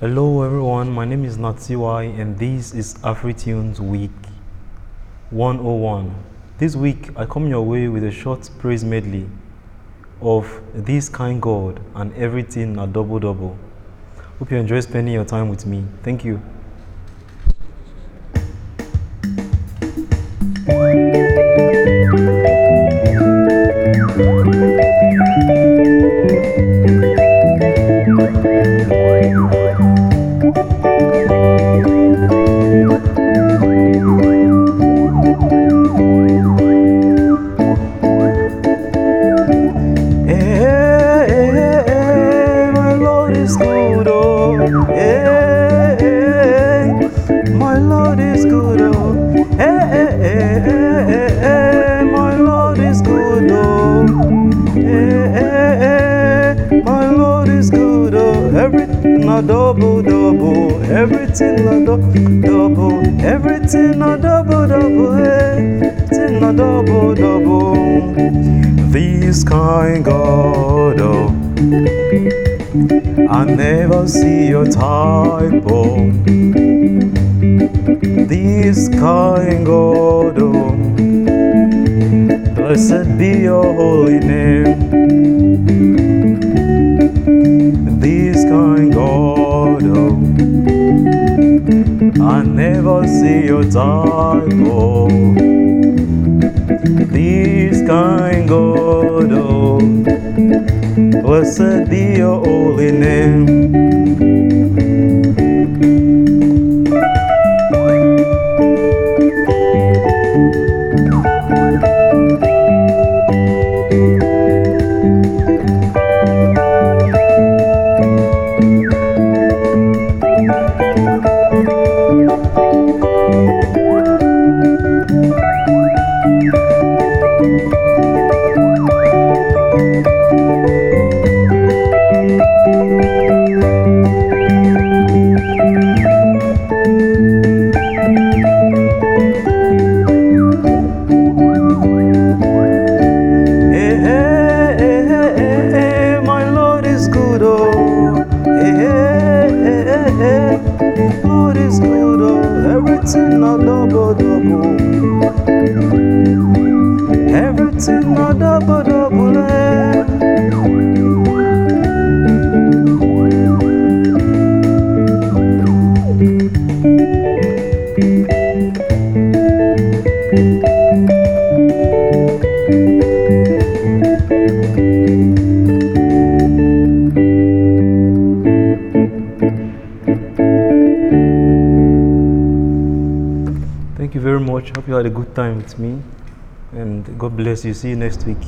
Hello everyone, my name is Natiwai and this is AfriTunes Week 101. This week I come your way with a short praise medley of This Kind God and Everything a Double Double. Hope you enjoy spending your time with me. Thank you. Lord is good, oh. Eh, eh, eh, eh, eh, eh, my Lord is good, oh. Eh, eh, eh, my Lord is good, oh. Everything a double, double. Everything a double, double. Everything a double, double. eh. Everything a double, double. This kind God, oh. I never see your type, oh. This kind God. Blessed be your holy name. This kind God. I never see your type. This kind God. Blessed be your holy name. Everything a double, double. Everything a double, double, Thank you very much. Hope you had a good time with me. And God bless you. See you next week.